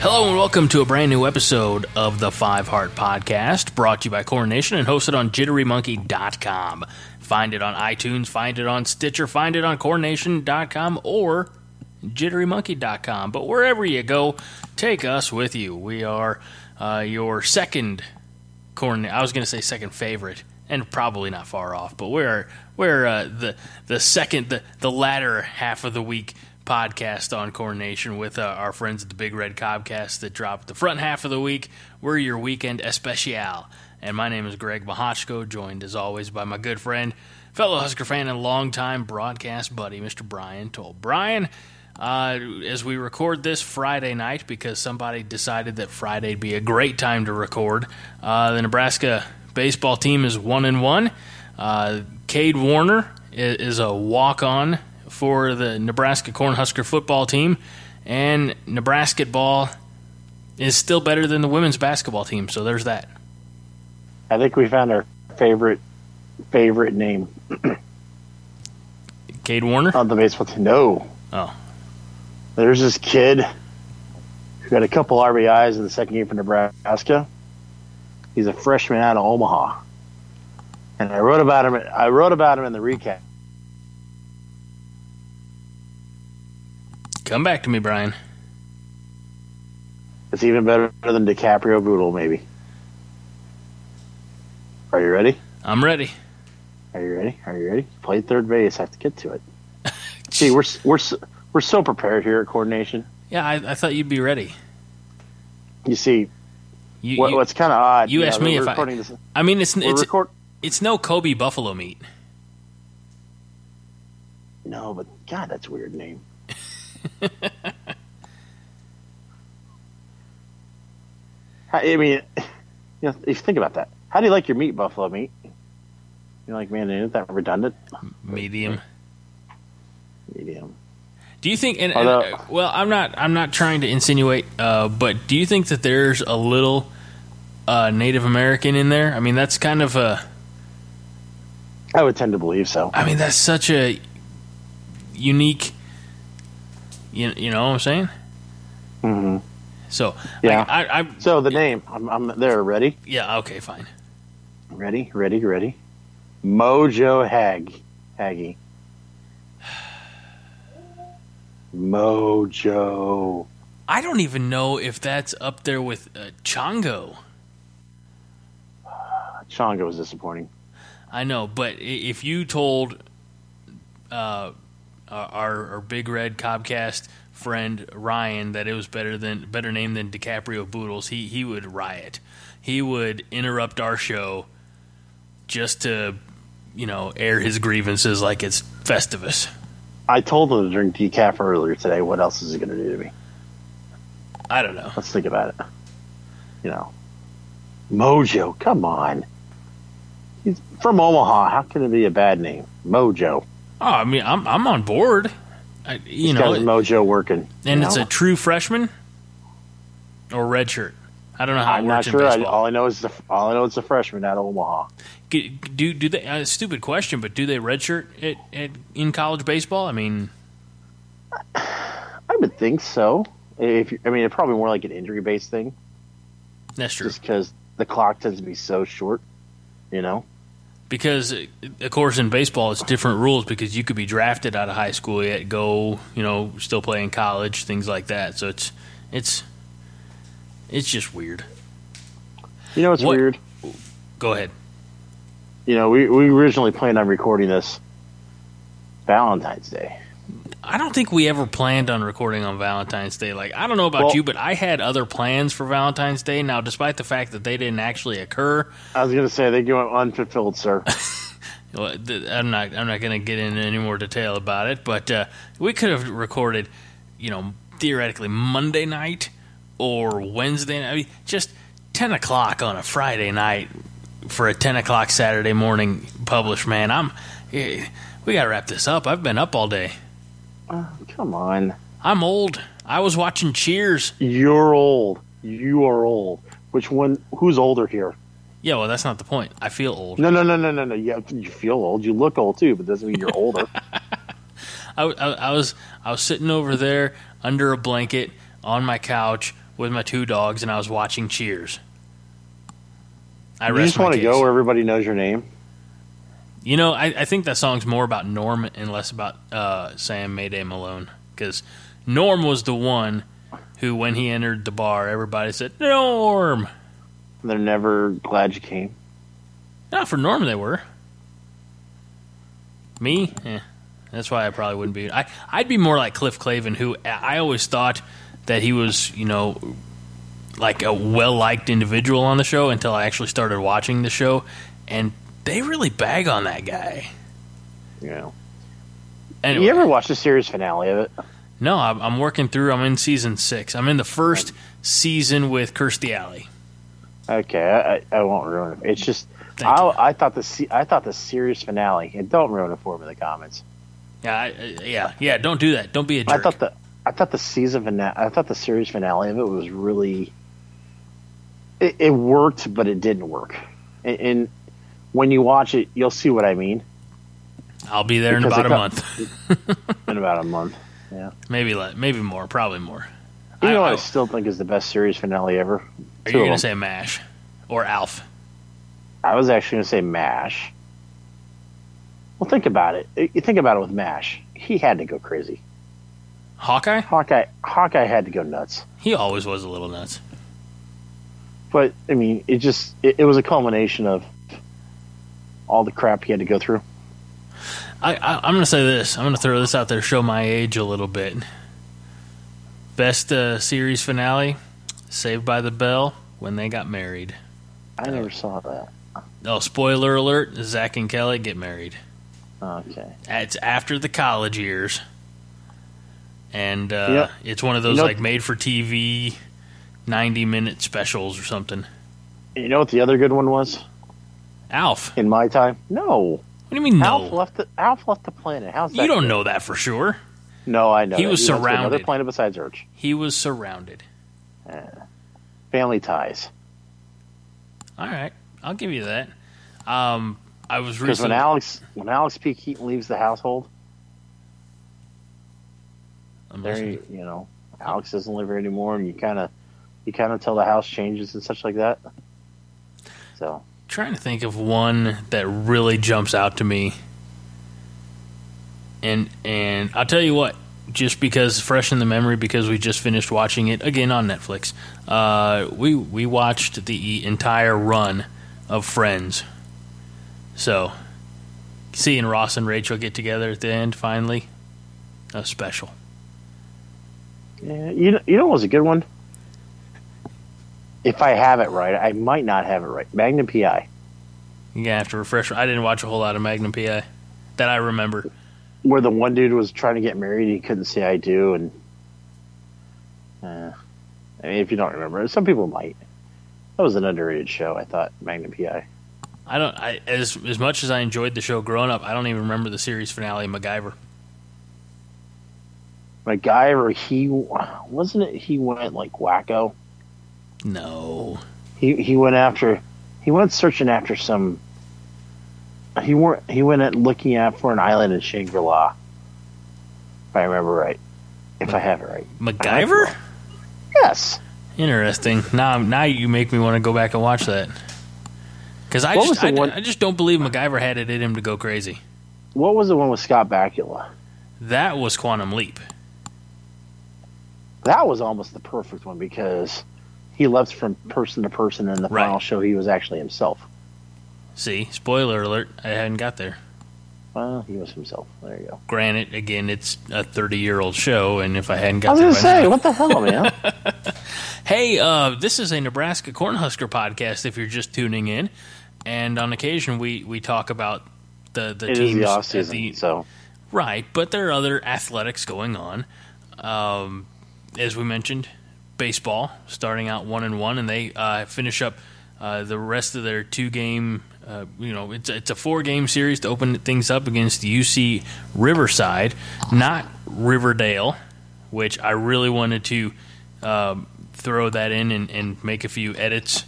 Hello and welcome to a brand new episode of the Five Heart Podcast, brought to you by Corn Nation and hosted on JitteryMonkey.com. Find it on iTunes, find it on Stitcher, find it on CornNation.com or JitteryMonkey.com. But wherever you go, take us with you. We are uh, your second corn. I was going to say second favorite, and probably not far off. But we're we're uh, the the second the the latter half of the week podcast on Corn Nation with uh, our friends at the Big Red Cobcast that dropped the front half of the week. We're your weekend especial. And my name is Greg Mahochko, joined as always by my good friend, fellow Husker fan, and longtime broadcast buddy, Mr. Brian Toll. Brian, uh, as we record this Friday night, because somebody decided that Friday'd be a great time to record, uh, the Nebraska baseball team is one and one. Uh, Cade Warner is a walk on for the Nebraska Cornhusker football team, and Nebraska ball is still better than the women's basketball team. So there's that. I think we found our favorite favorite name Kade Warner. on the baseball team. No, Oh, there's this kid who got a couple RBIs in the second game for Nebraska. He's a freshman out of Omaha, and I wrote about him. I wrote about him in the recap. Come back to me, Brian. It's even better than DiCaprio Boodle, maybe. Are you ready? I'm ready. Are you ready? Are you ready? Play third base. I have to get to it. See, we're we're we're so prepared here at Corn Nation. Yeah, I, I thought you'd be ready. You see, You, what, you- what's kind of odd. you asked me if I- recording This, I mean, it's it's record- it's no Kobe Buffalo meat. No, but God, that's a weird name. I mean, you know, if you think about that, how do you like your meat, buffalo meat? You're like, man, isn't that redundant? Medium. Medium. Do you think? And, and, Although- uh, well, I'm not. I'm not trying to insinuate. Uh, but do you think that there's a little uh, Native American in there? I mean, that's kind of a. I would tend to believe so. I mean, that's such a unique. You, you know what I'm saying? hmm So Yeah. I, I, I So the name, I'm, I'm there. Ready? yeah okay fine. Ready? Ready? Ready? Mojo Hag, Haggy. Mojo. I don't even know if that's up there with uh, Chongo. Chongo was disappointing. I know, but if you told uh, Uh, our, our big red Cobcast friend Ryan that it was better than better name than DiCaprio Boodles, he he would riot. He would interrupt our show just to you know air his grievances like it's Festivus. I told him to drink decaf earlier today. What else is he going to do to me? I don't know. Let's think about it. You know, Mojo. Come on. He's from Omaha. How can it be a bad name? Mojo. Oh, I mean, I'm I'm on board. I, you He's know, got his mojo working. and it's know? a true freshman or redshirt. I don't know how I'm it not works in sure. I, all I know is the all I know is a freshman out of Omaha. Do do they? Uh, stupid question, but do they redshirt at, at in college baseball? I mean, I would think so. If I mean, it's probably more like an injury based thing, that's true just because the clock tends to be so short. You know. Because of course in baseball it's different rules because you could be drafted out of high school yet go you know still play in college things like that. So it's it's it's just weird. You know what's What- weird? Go ahead. You know, we we originally planned on recording this Valentine's Day. I don't think we ever planned on recording on Valentine's Day. Like, I don't know about Well- you, but I had other plans for Valentine's Day. Now, despite the fact that they didn't actually occur, I was going to say they go unfulfilled, sir. well, I'm not. I'm not going to get into any more detail about it. But uh, we could have recorded, you know, theoretically Monday night or Wednesday. I mean, just ten o'clock on a Friday night for a ten o'clock Saturday morning publish. Man, I'm. eh, We gotta wrap this up. I've been up all day. Oh, come on. I'm old. I was watching Cheers. You're old. You are old. Which one? Who's older here? Yeah, well, that's not the point. I feel old. No, no, no, no, no, no. You, you feel old. You look old too, but doesn't mean you're older. I, I, I was I was sitting over there under a blanket on my couch with my two dogs, and I was watching Cheers. I you just want to go where everybody knows your name. You know, I, I think that song's more about Norm and less about uh, Sam Mayday Malone. Because Norm was the one who, when he entered the bar, everybody said, Norm! They're never glad you came. Not for Norm, they were. Me? Eh. That's why I probably wouldn't be. I, I'd be more like Cliff Clavin, who I always thought that he was, you know, like a well liked individual on the show until I actually started watching the show. And they really bag on that guy. Know. Anyway. You ever watch the series finale of it? No, I'm, I'm working through. I'm in season six. I'm in the first season with Kirstie Alley. Okay, I, I, won't ruin it. It's just I. I thought the I thought the series finale. And don't ruin it for me in the comments. Yeah, I, I- yeah, yeah. Don't do that. Don't be a jerk. I thought the I thought the season finale. I thought the series finale of it was really. It, it worked, but it didn't work. And, and when you watch it, you'll see what I mean I'll be there in about a it month, in about a month. Yeah. maybe le- maybe more, probably more. You I- know what I- I still think is the best series finale ever? Are Two you going to say Mash or Alf? I was actually going to say MASH. Well, think about it. You think about it with MASH. He had to go crazy. Hawkeye? Hawkeye, Hawkeye had to go nuts. He always was a little nuts. But I mean, it just it, it was a culmination of all the crap he had to go through. I, I, I'm going to say this. I'm going to throw this out there, show my age a little bit. Best uh, series finale: Saved by the Bell when they got married. I never saw that. Oh, spoiler alert! Zach and Kelly get married. Okay. It's after the college years, and uh, Yep. it's one of those You know- like made-for-TV, ninety-minute specials or something. You know what the other good one was Alf, in my time? No. what do you mean Alf no? left the Alf left the planet. How's that? You don't know that for sure. No, I know. He that. was went to Another planet besides Earth. He was surrounded. Family ties. All right, I'll give you that. Um, I was Because when. Alex when Alex P. Keaton leaves the household, I'm there you know Alex doesn't live here anymore, and you kind of you kind of tell the house changes and such like that. So trying to think of one that really jumps out to me. And and I'll tell you what, just because fresh in the memory, because we just finished watching it again on Netflix. Uh, we we watched the entire run of Friends. So seeing Ross and Rachel get together at the end finally, that was special. yeah, you know, you know what was a good one. If I have it right, I might not have it right. Magnum PI, You're gonna have to refresh. I didn't watch a whole lot of Magnum PI that I remember. where the one dude was trying to get married, he couldn't say I do, and uh, I mean, if you don't remember, some people might. That was an underrated show. I thought Magnum PI. I don't. I as as much as I enjoyed the show growing up, I don't even remember the series finale of MacGyver. MacGyver, he wasn't it. He went like wacko. No, He he went after. He went searching after some. He went. He went at looking out for an island in Shangri La. If I remember right, if I have it right. MacGyver. Yes. Interesting. Now, now you make me want to go back and watch that. Because I What just, I, one- I just don't believe MacGyver had it in him to go crazy. What was the one with Scott Bakula? That was Quantum Leap. That was almost the perfect one because he leapt from person to person. In the Right. final show, he was actually himself. See, spoiler alert. I hadn't got there. Well, he was himself. There you go. Granted, again, it's a thirty-year-old show, and if I hadn't got I was there gonna say, now- what the hell, man? Hey, uh, this is a Nebraska Cornhusker podcast. If you're just tuning in, and on occasion we we talk about the the it is teams the off season, the- so Right, but there are other athletics going on. Um, as we mentioned, baseball, starting out one and one, and they uh, finish up uh, the rest of their two game. Uh, you know, it's it's a four game series to open things up against UC Riverside, not Riverdale, which I really wanted to um, throw that in and, and make a few edits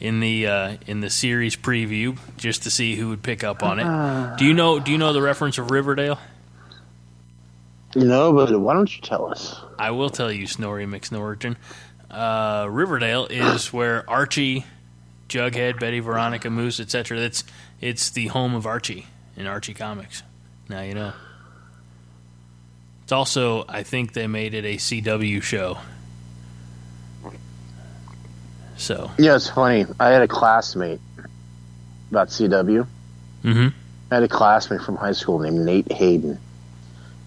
in the uh, in the series preview just to see who would pick up on it. Do you know Do you know the reference of Riverdale? No, but why don't you tell us? I will tell you, Snorri McSnorriton. Uh, Riverdale is where Archie, Jughead, Betty, Veronica, Moose, etc. That's it's the home of Archie in Archie comics. Now you know. It's also, I think they made it a CW show. So, Yeah, it's funny. I had a classmate about CW. hmm I had a classmate from high school named Nate Haden.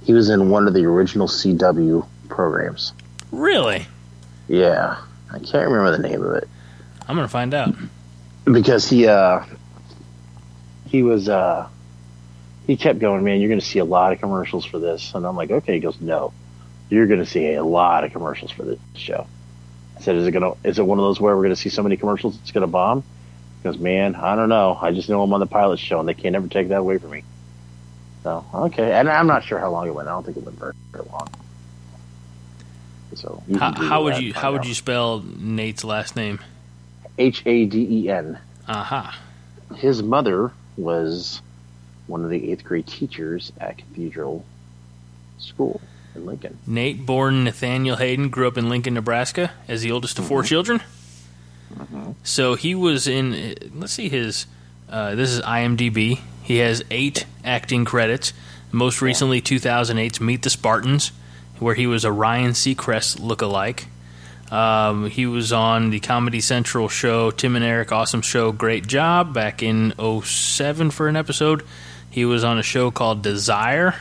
He was in one of the original CW programs. really, Yeah, I can't remember the name of it I'm gonna find out. because he uh he was uh he kept going, man. You're going to see a lot of commercials for this, and I'm like, okay. He goes, no, you're going to see a lot of commercials for this show. I said, is it gonna is it one of those where we're going to see so many commercials it's going to bomb? He goes, man, I don't know. I just know I'm on the pilot show, and they can't ever take that away from me. So okay, and I'm not sure how long it went. I don't think it went very, very long. So How, how would you How would you spell Nate's last name? H A D E N. Aha. His mother was one of the eighth grade teachers at Cathedral School in Lincoln. Nate, born Nathaniel Haden, grew up in Lincoln, Nebraska, as the oldest of 4 mm-hmm. children. Mm-hmm. So he was in. Let's see his. Uh, this is IMDb. He has eight acting credits. Most recently, 2008's Meet the Spartans, where he was a Ryan Seacrest lookalike. Um, he was on the Comedy Central show Tim and Eric Awesome Show Great Job back in 07 for an episode. He was on a show called Desire.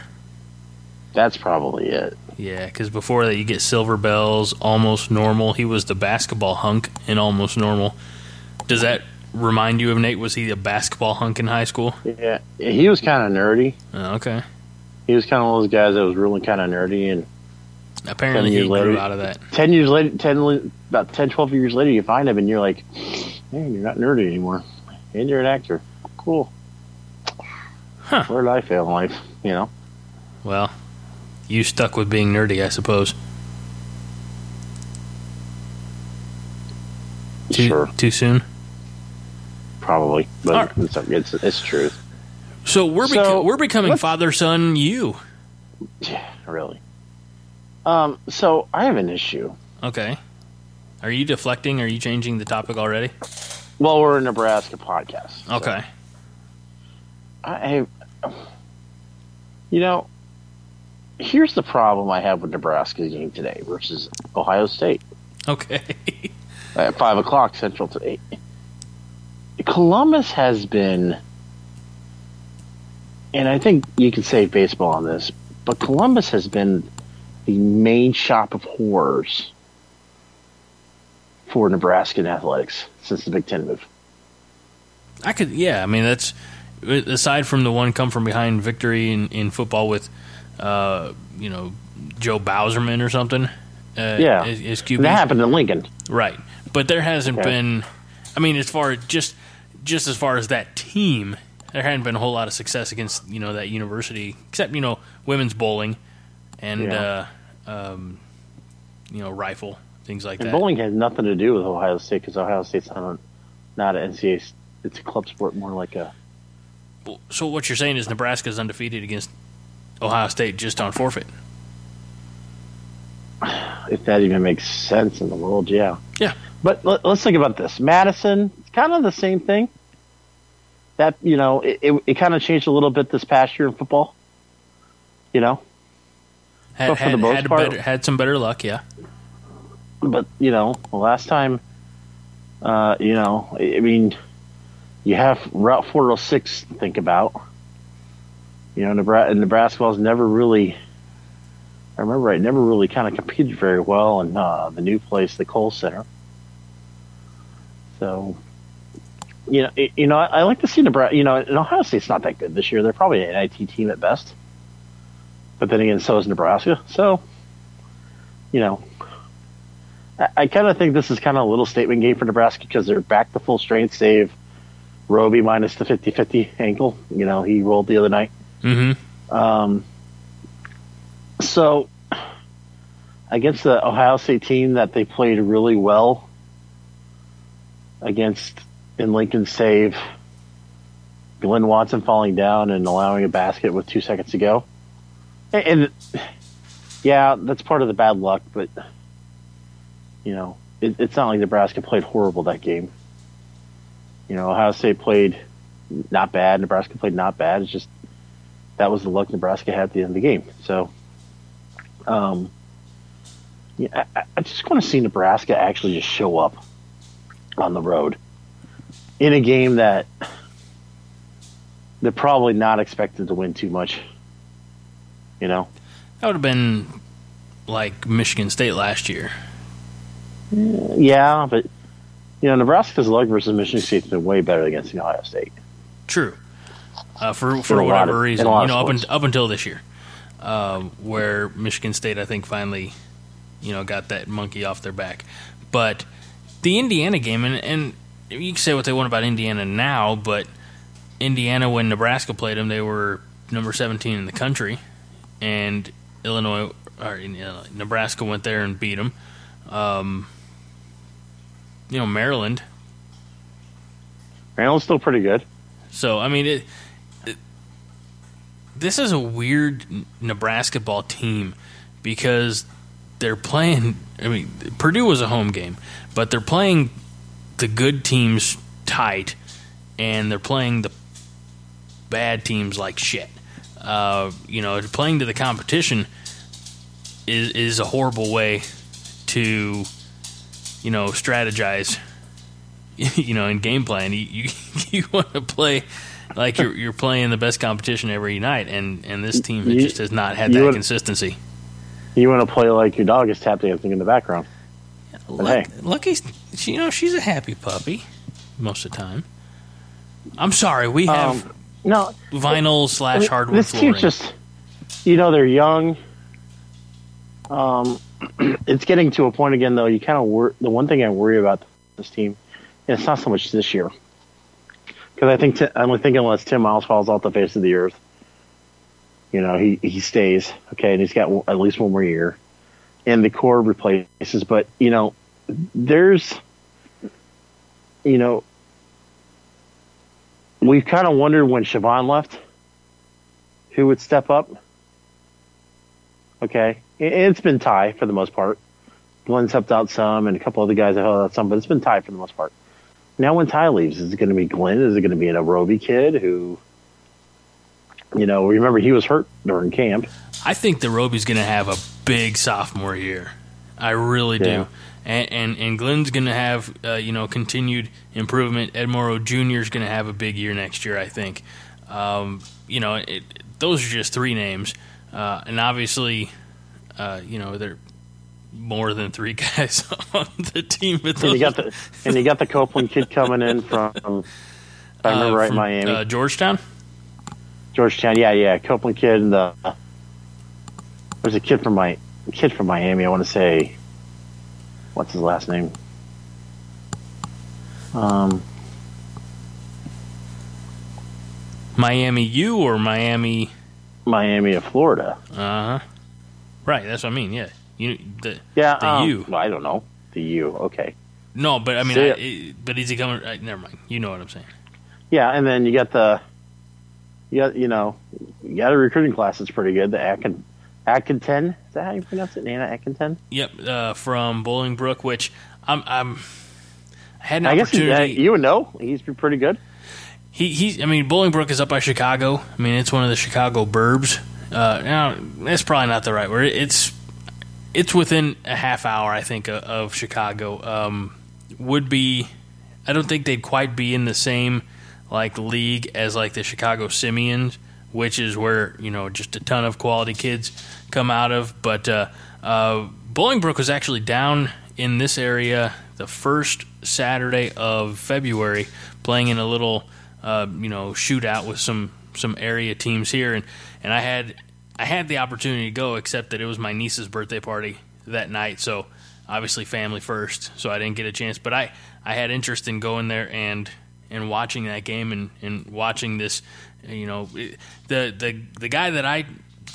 That's probably it. Yeah, because before that, you get Silver Bells, Almost Normal. He was the basketball hunk in Almost Normal. Does that remind you of Nate? Was he a basketball hunk in high school? Yeah, he was kind of nerdy. Oh, okay. He was kind of one of those guys that was really kind of nerdy. And Apparently, he years grew later- out of that. ten years later, ten about 10, 12 years later, you find him and you're like, man, you're not nerdy anymore, and you're an actor. Cool. Huh. Where did I fail in life? You know. Well, you stuck with being nerdy, I suppose. Too, Sure, Too soon. Probably, but right. it's, it's it's truth. So we're beco- we're becoming father son you. Yeah, really. Um, so I have an issue. Okay. Are you deflecting? Are you changing the topic already? Well, we're a Nebraska podcast. so Okay. I, you know, here's the problem I have with Nebraska's game today versus Ohio State Okay. at five o'clock Central today. Columbus has been, and I think you can say baseball on this, but Columbus has been the main shop of horrors for Nebraskan athletics since the Big Ten move. I could, yeah. I mean, that's aside from the one come from behind victory in, in football with, uh, you know, Joe Bauserman or something. Uh, Yeah. as QB, That happened in Lincoln. right? But there hasn't been. I mean, as far as just just as far as that team, there hadn't been a whole lot of success against you know that university, except you know women's bowling and Yeah. uh, um, you know rifle things like And that. bowling has nothing to do with Ohio State because Ohio State's not a, not an NCAA. It's a club sport, more like a. So what you're saying is Nebraska's undefeated against Ohio State just on forfeit. If that even makes sense in the world, yeah. Yeah. But let, let's think about this. Madison, kind of the same thing. That you know, it, it, it kind of changed a little bit this past year in football. You know, Had, But for the most had, part- better, had some better luck, yeah. but you know, last time, uh, you know, I mean, you have Route 406 to think about. You know, Nebraska, Nebraska was never really. I remember I never really kind of competed very well in uh, the new place, the Kohl Center. So, you know, it, you know, I, I like to see Nebraska. You know, and Ohio State's not that good this year. They're probably an IT team at best. But then again, so is Nebraska. So, you know, I, I kind of think this is kind of a little statement game for Nebraska because they're back to full strength, save Roby minus the 50-50 ankle. You know, he rolled the other night. Mm-hmm. Um, so against the Ohio State team that they played really well against in Lincoln save Glynn Watson falling down and allowing a basket with two seconds to go. And, and yeah, that's part of the bad luck, but you know, it, it's not like Nebraska played horrible that game. You know, Ohio State played not bad, Nebraska played not bad. It's just that was the luck Nebraska had at the end of the game. So, um, yeah, I, I just want to see Nebraska actually just show up on the road in a game that they're probably not expected to win too much. You know, That would have been like Michigan State last year. yeah, but you know, Nebraska's luck versus Michigan State's been way better against the Ohio State. True. Uh, for for whatever of- reason, in you know, up, un- up until this year, um, where Michigan State, I think, finally, you know, got that monkey off their back. But the Indiana game, and, and you can say what they want about Indiana now, but Indiana, when Nebraska played them, they were number 17 in the country, and Illinois or Illinois, Nebraska went there and beat them. Um, you know, Maryland Maryland's still pretty good. So I mean, it, it, this is a weird Nebraska ball team because they're playing. I mean, Purdue was a home game, but they're playing the good teams tight, and they're playing the bad teams like shit. Uh, you know, playing to the competition is is a horrible way to you know strategize you know, in game plan, you you, you want to play like you're you're playing the best competition every night, and and this team You- just has not had that consistency. You want to play like your dog is tap dancing in the background. Luck, hey. Lucky, you know, she's a happy puppy most of the time. I'm sorry, we have Um, no, vinyl slash hardwood this flooring. team's just, you know, they're young. Um, it's getting to a point again, though. You kind of wor- the one thing I worry about this team, and it's not so much this year, because I think Ti- I'm thinking unless Tim Miles falls off the face of the earth, you know, he he stays okay, and he's got w- at least one more year, and the core replaces. But you know, there's, you know, we've kind of wondered when Shavon left who would step up. Okay, It- it's been Tai for the most part. Glynn's helped out some, and a couple other guys have helped out some, but it's been Tai for the most part. Now, when Tai leaves, is it going to be Glynn? Is it going to be an Arobi kid who, you know, remember he was hurt during camp? I think the Roby's going to have a big sophomore year. I really Yeah. do. And, and and Glynn's going to have uh, you know continued improvement. Ed Morrow Jr. is going to have a big year next year. I think. Um, you know, it, those are just three names, uh, and obviously, uh, you know, they're more than three guys on the team. But And you got the and you got the Copeland kid coming in from, if I remember uh, right, from, Miami, uh, Georgetown. Georgetown. Yeah, yeah, Copeland kid, and the there's a kid from my kid from Miami. I want to say, what's his last name? Um, Miami U or Miami? Miami of Florida. Uh huh. Right. That's what I mean. Yeah. You the Yeah, The um, U. Well, I don't know the U. Okay. no, but I mean, So, I, it- but is he coming? Uh, never mind. You know what I'm saying. Yeah, and then you got the, you got you know, you got a recruiting class that's pretty good. The Atkin, Atkinton. Is that how you pronounce it? Nana Atkinton. Yep, uh, from Bolingbrook, which I'm, I'm I had an I guess uh, opportunity. you would know. He's been pretty good. he, he, I mean, Bolingbrook is up by Chicago. I mean, it's one of the Chicago burbs. Uh, now, that's probably not the right word. It's, it's within a half hour, I think, of, of Chicago. Um, would be, I don't think they'd quite be in the same like league as like the Chicago Simians, which is where you know just a ton of quality kids come out of. But uh, uh, Bolingbrook was actually down in this area the first Saturday of February, playing in a little uh, you know shootout with some some area teams here, and and I had I had the opportunity to go, except that it was my niece's birthday party that night, so obviously family first, so I didn't get a chance. But I, I had interest in going there and and watching that game and, and watching this. You know, the the the guy that I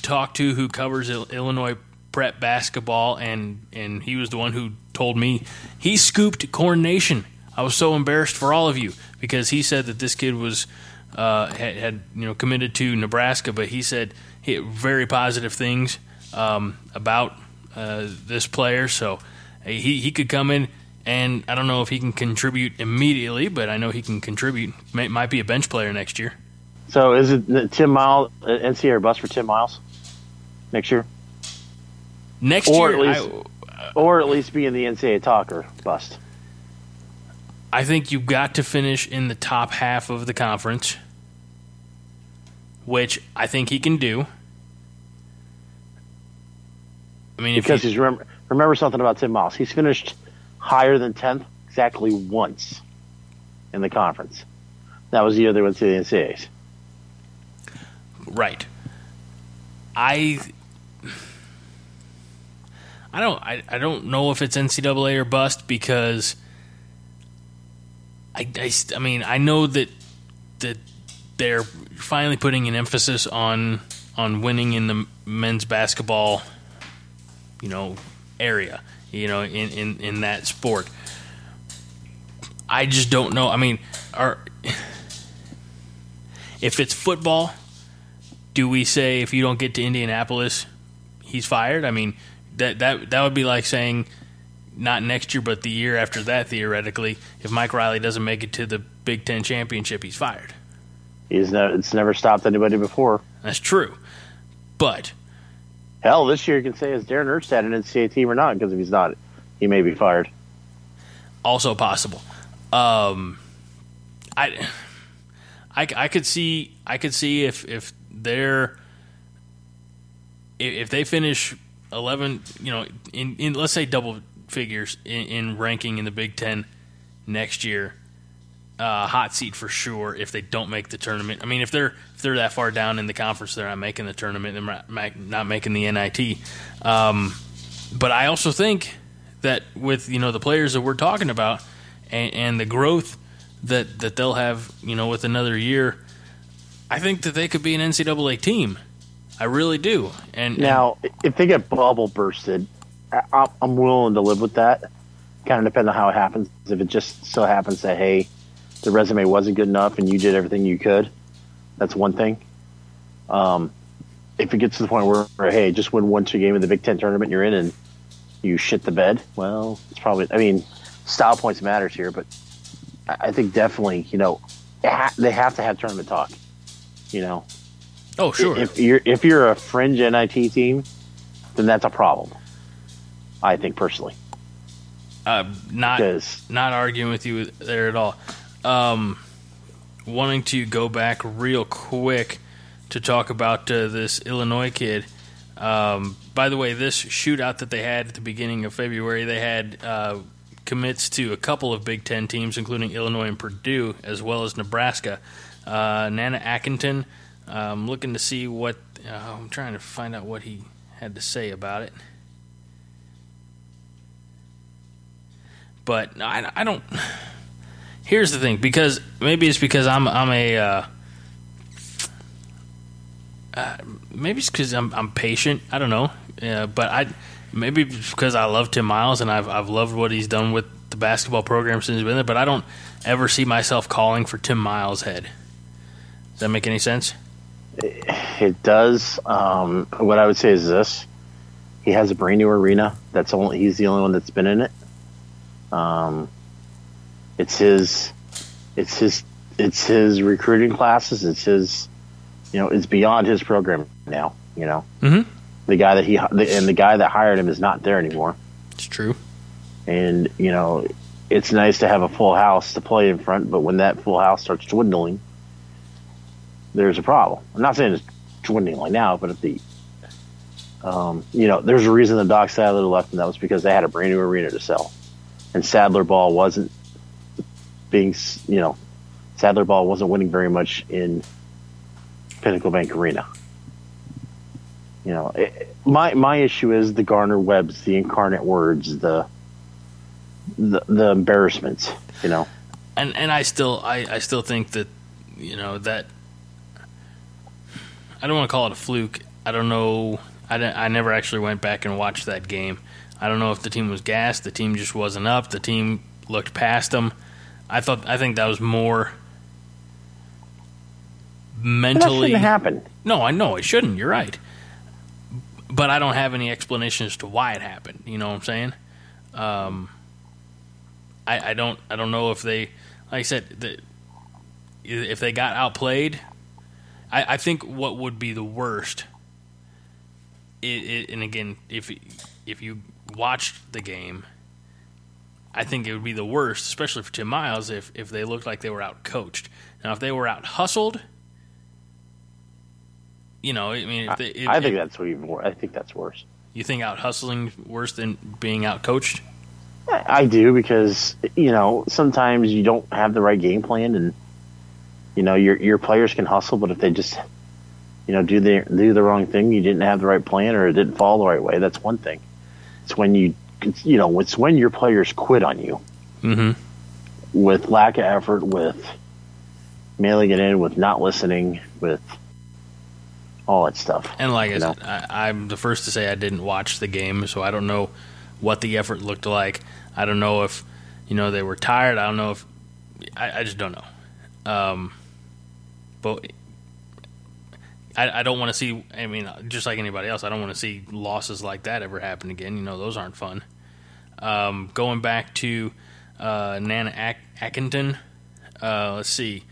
talked to who covers Illinois prep basketball, and and he was the one who told me he scooped Corn Nation. I was so embarrassed for all of you because he said that this kid was uh, had, had, you know committed to Nebraska, but he said he very positive things um, about uh, this player. So he he could come in, and I don't know if he can contribute immediately, but I know he can contribute. May, might be a bench player next year. So is it Tim Miles uh, NCAA or bust for Tim Miles next year? Next or year, at least, I, or at least be in the NCAA talker bust. I think you've got to finish in the top half of the conference, which I think he can do. I mean, because he's remember remember something about Tim Miles. He's finished higher than tenth exactly once in the conference. That was the year they went to the NCAAs. Right. I I don't I, I don't know if it's NCAA or bust because I, I, I mean I know that that they're finally putting an emphasis on on winning in the men's basketball you know area you know in in, in that sport I just don't know I mean are if it's football do we say if you don't get to Indianapolis he's fired I mean that that that would be like saying not next year, but the year after that, theoretically, if Mike Riley doesn't make it to the Big Ten championship, he's fired. He's never, it's never stopped anybody before. That's true, but hell, this year you can say is Darren Erstad an NCAA team or not? Because if he's not, he may be fired. Also possible. Um, I, I, I could see I could see if if they're if they finish 11, you know, in, in let's say double figures in, in ranking in the Big Ten next year, uh, hot seat for sure if they don't make the tournament. I mean, if they're if they're that far down in the conference, they're not making the tournament. They're not making the NIT. Um, but I also think that with you know the players that we're talking about and, and the growth that that they'll have, you know, with another year, I think that they could be an NCAA team. I really do. And now, and, if they get bubble bursted, I, am willing to live with that. Kind of depends on how it happens. If it just so happens that hey, the resume wasn't good enough and you did everything you could, that's one thing. Um, if it gets to the point where, where hey, just win one two game of the Big Ten tournament you're in and you shit the bed, well, it's probably. I mean, style points matters here, but I think definitely, you know, they have to have tournament talk. You know, Oh, sure. If you're if you're a fringe NIT team, then that's a problem. I think personally. Uh, not not arguing with you there at all. Um, wanting to go back real quick to talk about uh, this Illinois kid. Um, by the way, this shootout that they had at the beginning of February, they had uh, commits to a couple of Big Ten teams, including Illinois and Purdue, as well as Nebraska. Uh, Nana Akenten I'm looking to see what uh, I'm trying to find out what he had to say about it. But I, I don't. Here's the thing, because maybe it's because I'm I'm a. Uh, uh, maybe it's because I'm I'm patient. I don't know, but I maybe because I love Tim Miles and I've I've loved what he's done with the basketball program since he's been there. But I don't ever see myself calling for Tim Miles' head. Does that make any sense? It does. Um, what I would say is this: he has a brand new arena. That's only he's the only one that's been in it. Um, it's his, it's his, it's his recruiting classes. It's his, you know, it's beyond his program now. You know, mm-hmm. the guy that he and the guy that hired him is not there anymore. It's true. And you know, it's nice to have a full house to play in front, but when that full house starts dwindling, there's a problem. I'm not saying it's dwindling like now, but at the um, you know, there's a reason the Doc Sadler left, and that was because they had a brand new arena to sell, and Sadler Ball wasn't being, you know, Sadler Ball wasn't winning very much in Pinnacle Bank Arena. You know, it, my my issue is the Gardner-Webbs, the incarnate words, the the, the embarrassments. You know, and and I still I, I still think that you know that I don't want to call it a fluke. I don't know. I, I never actually went back and watched that game. I don't know if the team was gassed. The team just wasn't up. The team looked past them. I thought I think that was more mentally that happen. No, I know it shouldn't. You're right, but I don't have any explanation as to why it happened. You know what I'm saying? Um, I, I don't I don't know if they like I said the, if they got outplayed. I, I think what would be the worst. It, it, and again, if if you watched the game, I think it would be the worst, especially for Tim Miles, if if they looked like they were out coached. Now, if they were out hustled, you know, I mean, they, it, I think that's even worse. I think that's worse. You think out hustling worse than being out coached? I do because you know sometimes you don't have the right game plan, and you know your your players can hustle, but if they just you know do the do the wrong thing, you didn't have the right plan, or it didn't fall the right way. That's one thing. It's when you you know it's when your players quit on you mm-hmm. with lack of effort, with mailing it in, with not listening, with all that stuff. And like I said, I, I'm the first to say I didn't watch the game, so I don't know what the effort looked like. I don't know if you know they were tired. I don't know if I, I just don't know. Um, but I, I don't want to see. I mean, just like anybody else, I don't want to see losses like that ever happen again. You know, those aren't fun. Um, going back to uh, Nana Ack- Ackington, uh, let's see.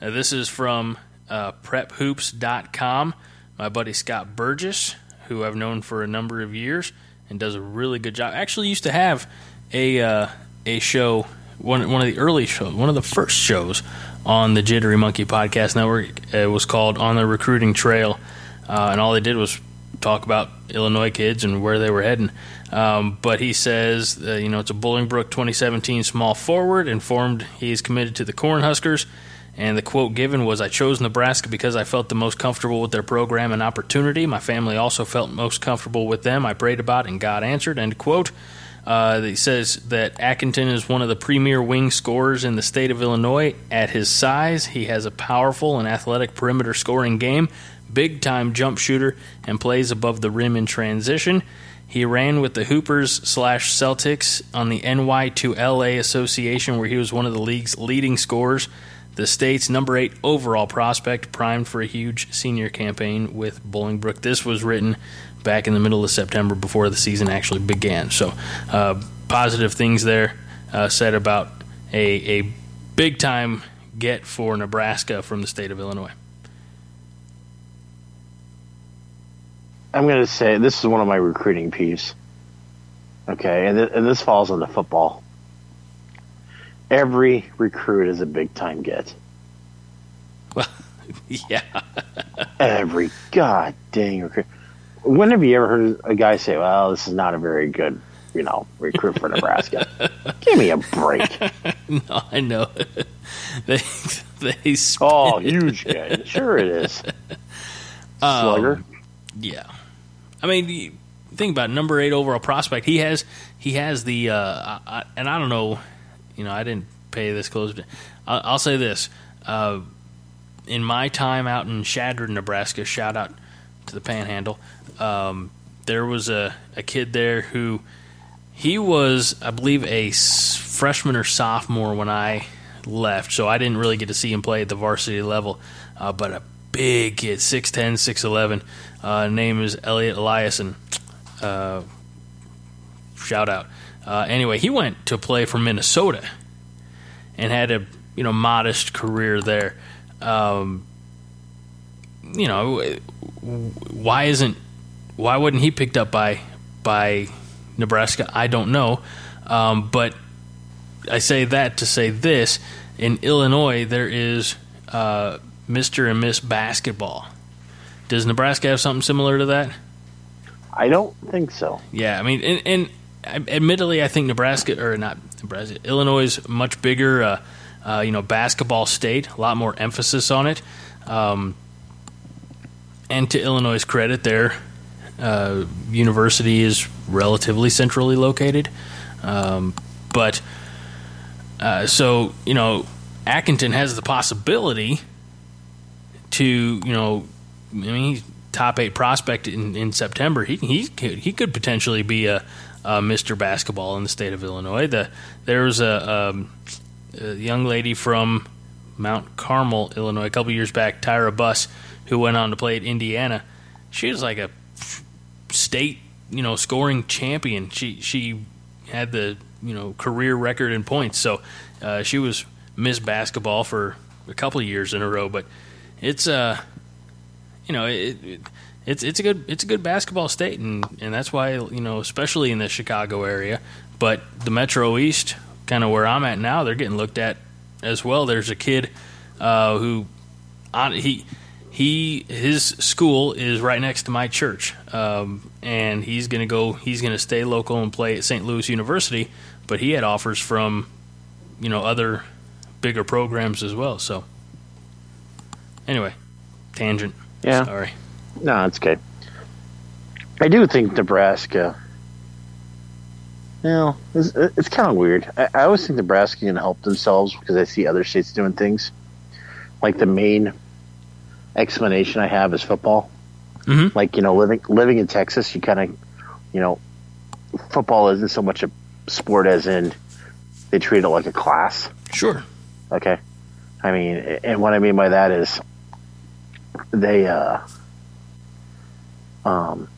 Uh, this is from uh, PrepHoops.com my buddy Scott Burgess, who I've known for a number of years and does a really good job. Actually, used to have a uh, a show one one of the early shows, one of the first shows on the Jittery Monkey Podcast Network. It was called On the Recruiting Trail, uh, and all they did was talk about Illinois kids and where they were heading. Um, but he says, uh, you know, it's a Bolingbrook 2017 small forward, informed he's committed to the Cornhuskers. And the quote given was I chose Nebraska because I felt the most comfortable with their program and opportunity. My family also felt most comfortable with them. I prayed about and God answered. End quote. Uh, he says that Atkinson is one of the premier wing scorers in the state of Illinois. At his size, he has a powerful and athletic perimeter scoring game, big time jump shooter, and plays above the rim in transition. He ran with the Hoopers slash Celtics on the NY to LA Association, where he was one of the league's leading scorers the state's number eight overall prospect, primed for a huge senior campaign with Bolingbrook. This was written back in the middle of September before the season actually began. So, uh, positive things there uh, said about a, a big time get for Nebraska from the state of Illinois. I'm going to say this is one of my recruiting peeves. Okay, and, th- and this falls into football every recruit is a big time get. Well, yeah. every god dang recruit. When have you ever heard a guy say, "Well, this is not a very good, you know, recruit for Nebraska"? Give me a break. No, I know. they they oh huge guy. Sure it is. Slugger. Um, yeah, I mean, think about it, number eight overall prospect. He has he has the uh, I, and I don't know you know, I didn't pay this close. I'll, I'll say this: uh, in my time out in Chadron, Nebraska, shout out to the Panhandle. Um, there was a, a kid there who he was, I believe, a freshman or sophomore when I left, so I didn't really get to see him play at the varsity level. Uh, but a big kid, 6'10", 6'11", uh, name is Elliott Eliason. Uh, shout out. Uh, anyway, he went to play for Minnesota and had a you know modest career there. Um, you know, why isn't why wasn't he picked up by by Nebraska? I don't know, um, but I say that to say this: in Illinois, there is uh, Mister and Miss Basketball. Does Nebraska have something similar to that? I don't think so. Yeah, I mean, and, and admittedly, I think Nebraska or not Nebraska, Illinois is much bigger. Uh, uh, you know, basketball state, a lot more emphasis on it. Um, and to Illinois' credit, their uh, university is relatively centrally located. Um, but uh, so you know, Acton has the possibility to you know, I mean, top eight prospect in, in September. He he could, he could potentially be a, a Mr. Basketball in the state of Illinois. The there's a, um, a young lady from Mount Carmel, Illinois, a couple years back, Tyra Buss, who went on to play at Indiana. She was like a state, you know, scoring champion. She she had the you know career record in points, so uh, she was Miss Basketball for a couple of years in a row. But it's uh, you know, it, it, it's it's a good it's a good basketball state, and and that's why you know, especially in the Chicago area, but the Metro East, kind of where I'm at now, they're getting looked at as well. There's a kid uh, who on he he his school is right next to my church, um, and he's gonna go. He's gonna stay local and play at St. Louis University, but he had offers from you know other bigger programs as well. So anyway, tangent. Yeah. Sorry. No, it's okay. I do think Nebraska. You know, it's, it's kind of weird. I, I always think Nebraska can help themselves because I see other states doing things. Like the main explanation I have is football. Mhm. Like you know, living living in Texas, you kind of, you know, football isn't so much a sport as in they treat it like a class. Sure. Okay. I mean, and what I mean by that is they, uh, um,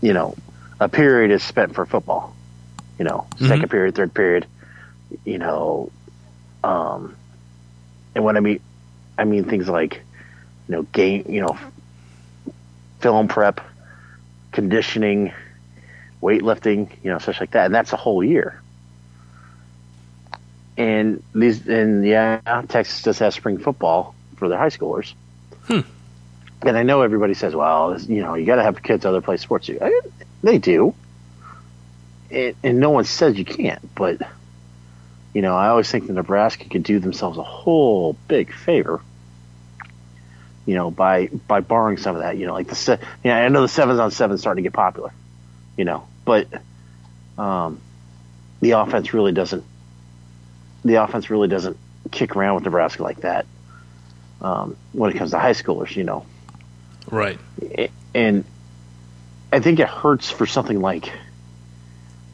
you know, a period is spent for football. You know, second period, third period. You know, um, and what I mean, I mean things like, you know, game, you know, film prep, conditioning, weightlifting, you know, such like that, and that's a whole year and these and yeah, Texas does have spring football for their high schoolers. Hmm. And I know everybody says, "Well, you know, you got to have kids other play sports." I, they do, and, and no one says you can't. But you know, I always think that Nebraska could do themselves a whole big favor. You know, by by borrowing some of that. You know, like the se- yeah, I know the sevens on seven starting to get popular. You know, but um, the offense really doesn't the offense really doesn't kick around with Nebraska like that um, when it comes to high schoolers, you know. Right. And I think it hurts for something like,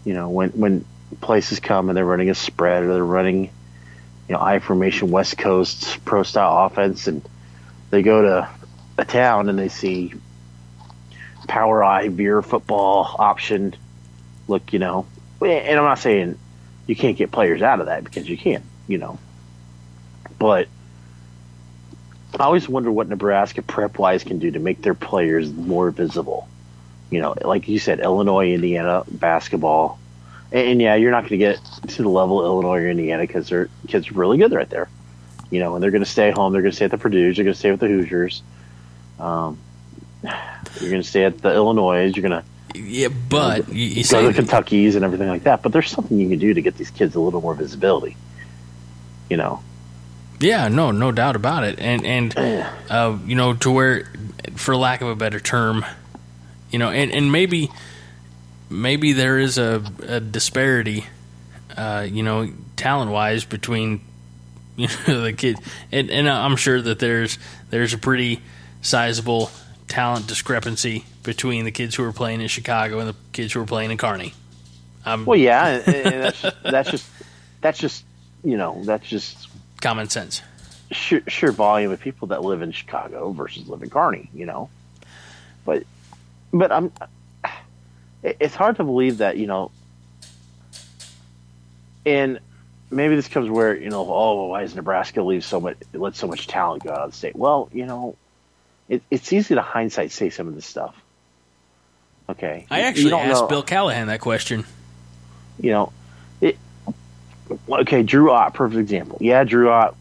you know, when when places come and they're running a spread or they're running, you know, I formation West Coast pro style offense, and they go to a town and they see power eye beer football option. Look, you know, and I'm not saying you can't get players out of that because you can't, you know. But I always wonder what Nebraska prep wise can do to make their players more visible. You know, like you said, Illinois, Indiana basketball, and, and yeah, you're not going to get to the level of Illinois or Indiana because their kids are really good right there. You know, and they're going to stay home. They're going to stay at the Purdue's. They're going to stay with the Hoosiers. Um, you're going to stay at the Illinois. You're going to Yeah, but you, you go say to the Kentuckies and everything like that. But there's something you can do to get these kids a little more visibility. You know, Yeah, no, no doubt about it, and and uh, you know to where, for lack of a better term, you know, and and maybe maybe there is a, a disparity, uh, you know, talent wise between you know the kid, and and I'm sure that there's there's a pretty sizable talent discrepancy between the kids who are playing in Chicago and the kids who are playing in Kearney. Um, well, yeah, and, and that's just, that's just that's just you know that's just common sense. Sure, sheer volume of people that live in Chicago versus live in Kearney, you know. But but I'm it's hard to believe that you know, and maybe this comes where you know, oh, why does Nebraska leave so much let so much talent go out of the state? Well, you know, it, it's easy to hindsight say some of this stuff. Okay, I actually don't asked know- Bill Callahan that question. you know, it. Okay, Drew Ott, perfect example. Yeah, Drew Ott.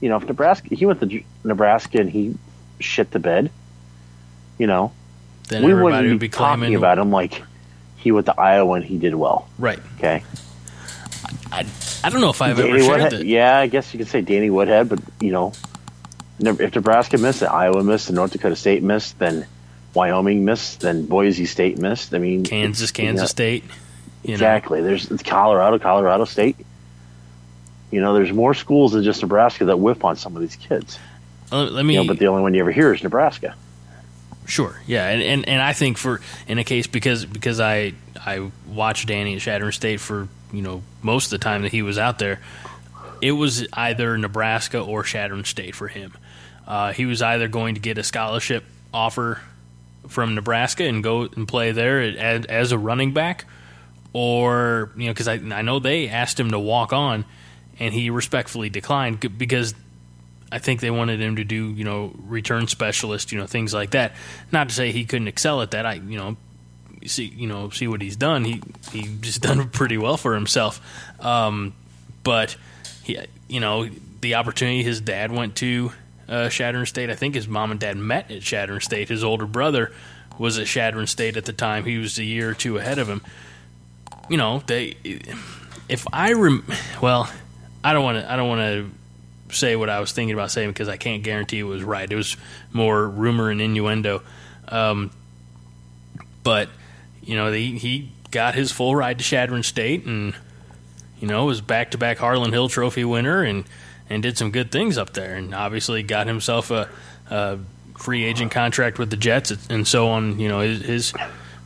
You know, if Nebraska, he went to Nebraska and he shit the bed. You know, Then we everybody wouldn't would be, be claiming talking about him like he went to Iowa and he did well. right. Okay, I, I don't know if I've Danny ever shared Woodhead. that. Yeah, I guess you could say Danny Woodhead, but you know, if Nebraska missed Iowa missed, and North Dakota State missed, then Wyoming missed, then Boise State missed. I mean, Kansas, you Kansas know, State. You know? Exactly. There's Colorado, Colorado State. You know, there's more schools than just Nebraska that whiff on some of these kids. Let, let me. You know, but the only one you ever hear is Nebraska. Sure, yeah, and, and and I think for in a case because because I I watched Danny at Chadron State for you know most of the time that he was out there, it was either Nebraska or Chadron State for him. Uh, he was either going to get a scholarship offer from Nebraska and go and play there as, as a running back, or you know because I I know they asked him to walk on, and he respectfully declined because I think they wanted him to do, you know, return specialist, you know, things like that. Not to say he couldn't excel at that. I, you know, see, you know, see what he's done. He he just done pretty well for himself. Um, but he, you know, the opportunity his dad went to uh, Chadron State. I think his mom and dad met at Chadron State. His older brother was at Chadron State at the time. He was a year or two ahead of him. You know, they. If I rem, well, I don't want to. I don't want to say what I was thinking about saying because I can't guarantee it was right. It was more rumor and innuendo. Um, but you know, he he got his full ride to Chadron State, and you know, was back to back Harlan Hill Trophy winner, and and did some good things up there, and obviously got himself a, a free agent contract with the Jets, and so on. You know, his, his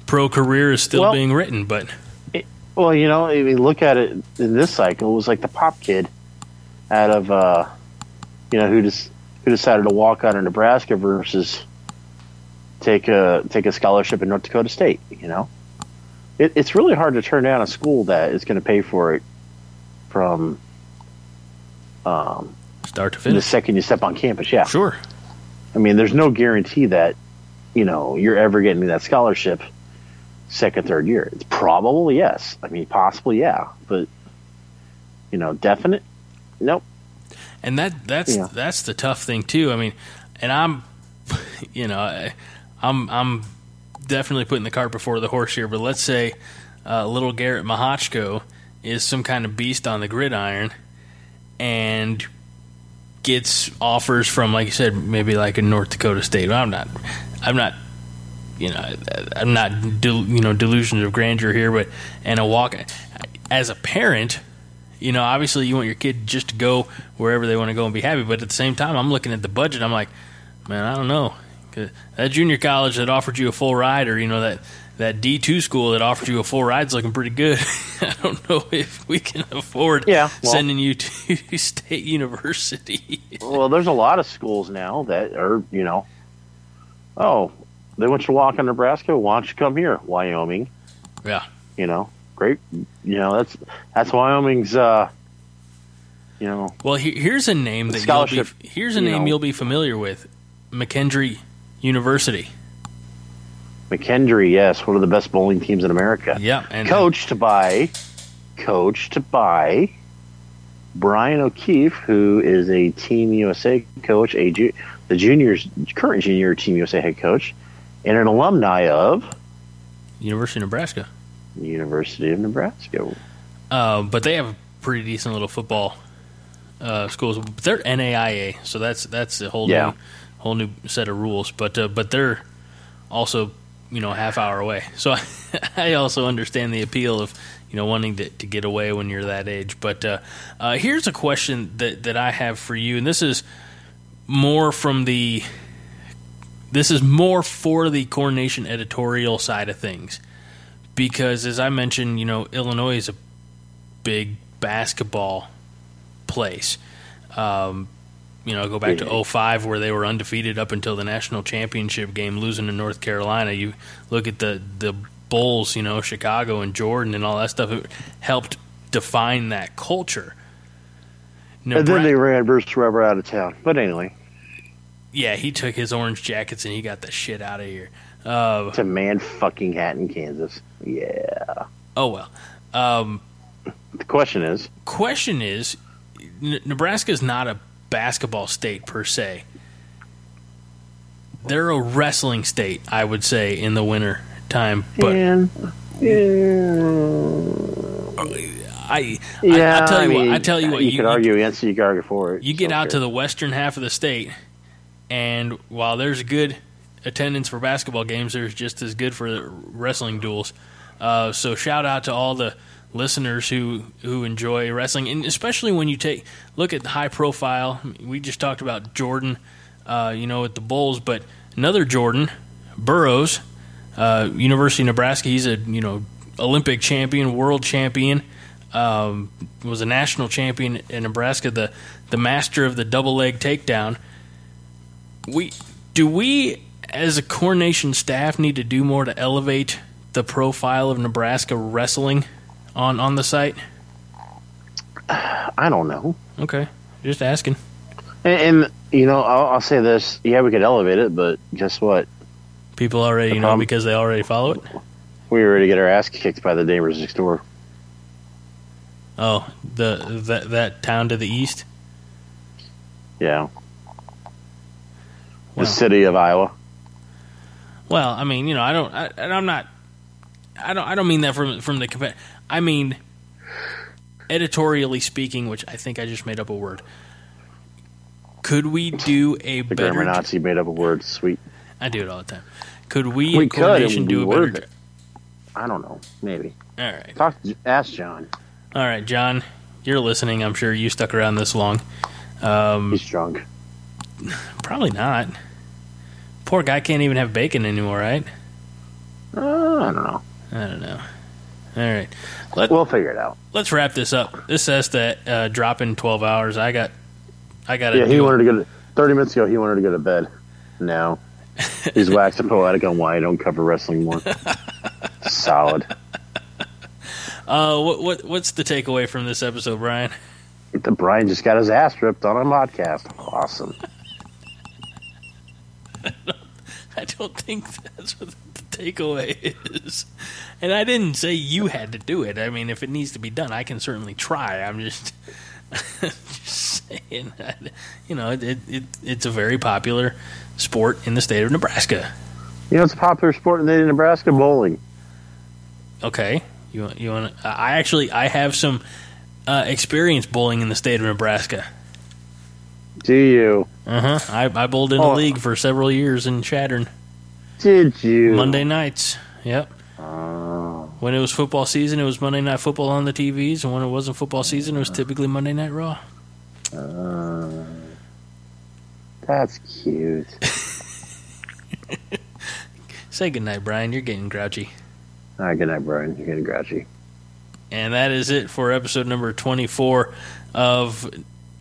pro career is still Well- being written, but Well, you know, if you look at it in this cycle, it was like the pop kid out of, uh, you know, who just who decided to walk out of Nebraska versus take a take a scholarship in North Dakota State. You know, it, it's really hard to turn down a school that is going to pay for it from um, start to finish. the second you step on campus. Yeah, sure. I mean, there's no guarantee that you know you're ever getting that scholarship second, third year. It's probable, yes. I mean, possibly, yeah, but you know, definite, nope. And that that's Yeah. that's the tough thing too. I mean, and I'm, you know, I, I'm I'm definitely putting the cart before the horse here. But let's say uh, little Garrett Mahachko is some kind of beast on the gridiron, and gets offers from, like you said, maybe like a North Dakota State. I'm not, I'm not. You know, I'm not, del- you know, delusions of grandeur here, but and a walk as a parent, you know, obviously you want your kid just to go wherever they want to go and be happy. But at the same time, I'm looking at the budget. I'm like, man, I don't know. That junior college that offered you a full ride, or you know that that D two school that offered you a full ride, is looking pretty good. I don't know if we can afford Yeah, well- sending you to state university. Well, there's a lot of schools now that are, you know, oh, they want you to walk in Nebraska. Why don't you come here, Wyoming? yeah, You know, great. You know, that's that's Wyoming's. uh You know, Well, he, here's a name that you'll be, here's a you name know. you'll be familiar with, McKendree University. McKendree, yes, one of the best bowling teams in America. Yeah, and coached by coached by Brian O'Keefe, who is a Team USA coach, a ju- the juniors current junior Team USA head coach, and an alumni of University of Nebraska. The University of Nebraska. Uh, but they have pretty decent little football uh, schools. They're NAIA, so that's that's a whole Yeah. new whole new set of rules. But uh, but they're also you know a half hour away. So I also understand the appeal of you know wanting to, to get away when you're that age. But uh, uh, here's a question that that I have for you, and this is more from the this is more for the Corn Nation editorial side of things because as I mentioned, you know Illinois is a big basketball place. Um, you know, go back to 05 where they were undefeated up until the national championship game, losing to North Carolina. You look at the the Bulls, you know, Chicago and Jordan and all that stuff. It helped define that culture. And then they ran Bruce Weber out of town. But anyway, yeah, he took his orange jackets and he got the shit out of here. Uh, to man fucking Hatton, Kansas. Yeah. oh well. Um, The question is, question is, N- Nebraska is not a basketball state per se. They're a wrestling state, I would say, in the winter time. But and I, yeah, I, I tell you mean, what, I tell you what, you, you, could argue against you could argue for it. you get So out to the western half of the state, and while there's good attendance for basketball games, there's just as good for wrestling duels. Uh, so shout out to all the listeners who who enjoy wrestling, and especially when you take look at the high profile. We just talked about Jordan, uh, you know, at the Bulls, but another Jordan, Burroughs, uh, University of Nebraska. He's a you know Olympic champion, world champion. Um, was a national champion in Nebraska, the the master of the double leg takedown. We do we as a Corn Nation staff need to do more to elevate the profile of Nebraska wrestling on on the site? I don't know. Okay, just asking. And, and you know, I'll, I'll, say this: yeah, we could elevate it, but guess what? People already the know problem, because they already follow it. We already get our ass kicked by the neighbors next door. Oh, the that that town to the east. Yeah. The city of Iowa. Well, I mean, you know, I don't, I, I'm not, I don't, I don't mean that from from the. I mean, editorially speaking, which I think I just made up a word. Could we do a the better? grammar Nazi made up a word. Sweet. I do it all the time. Could we, we Corn Nation could, do a better? It. I don't know. Maybe. All right. Talk. Ask John. All right, John. You're listening. I'm sure you stuck around this long. Um, He's drunk. Probably not. Poor guy can't even have bacon anymore, right? Uh, I don't know. I don't know. All right, Let, we'll figure it out. Let's wrap this up. This says that uh, drop in twelve hours. I got, I got. Yeah, he wanted to go. To, Thirty minutes ago, he wanted to go to bed. Now he's waxing poetic on why I don't cover wrestling more. Solid. Uh, what, what what's the takeaway from this episode, Brian? The Brian just got his ass ripped on a podcast. Awesome. I don't think that's what the takeaway is. And I didn't say you had to do it. I mean, if it needs to be done, I can certainly try. I'm just, just saying that, you know, it, it, it's a very popular sport in the state of Nebraska. You know, it's a popular sport in the state of Nebraska bowling. Okay, you you want? I actually I have some uh, experience bowling in the state of Nebraska. Do you? Uh huh. I, I bowled in oh. the league for several years in Chadron. Did you? Monday nights. Yep. Oh. When it was football season, it was Monday Night Football on the TVs, and when it wasn't football season, it was typically Monday Night Raw. Uh, that's cute. Say goodnight, Brian. You're getting grouchy. All right, good night, Brian. You're getting grouchy. And that is it for episode number 24 of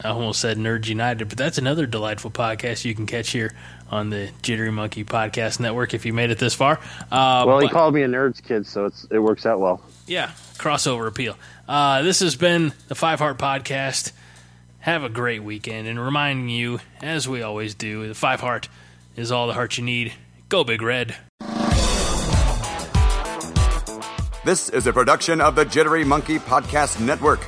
I almost said Nerds United, but that's another delightful podcast you can catch here on the Jittery Monkey Podcast Network if you made it this far. Uh, well, he but, called me a nerds kid, so it's it works out well. Yeah, crossover appeal. Uh, this has been the Five Heart Podcast. Have a great weekend, and reminding you, as we always do, the Five Heart is all the heart you need. Go Big Red. This is a production of the Jittery Monkey Podcast Network.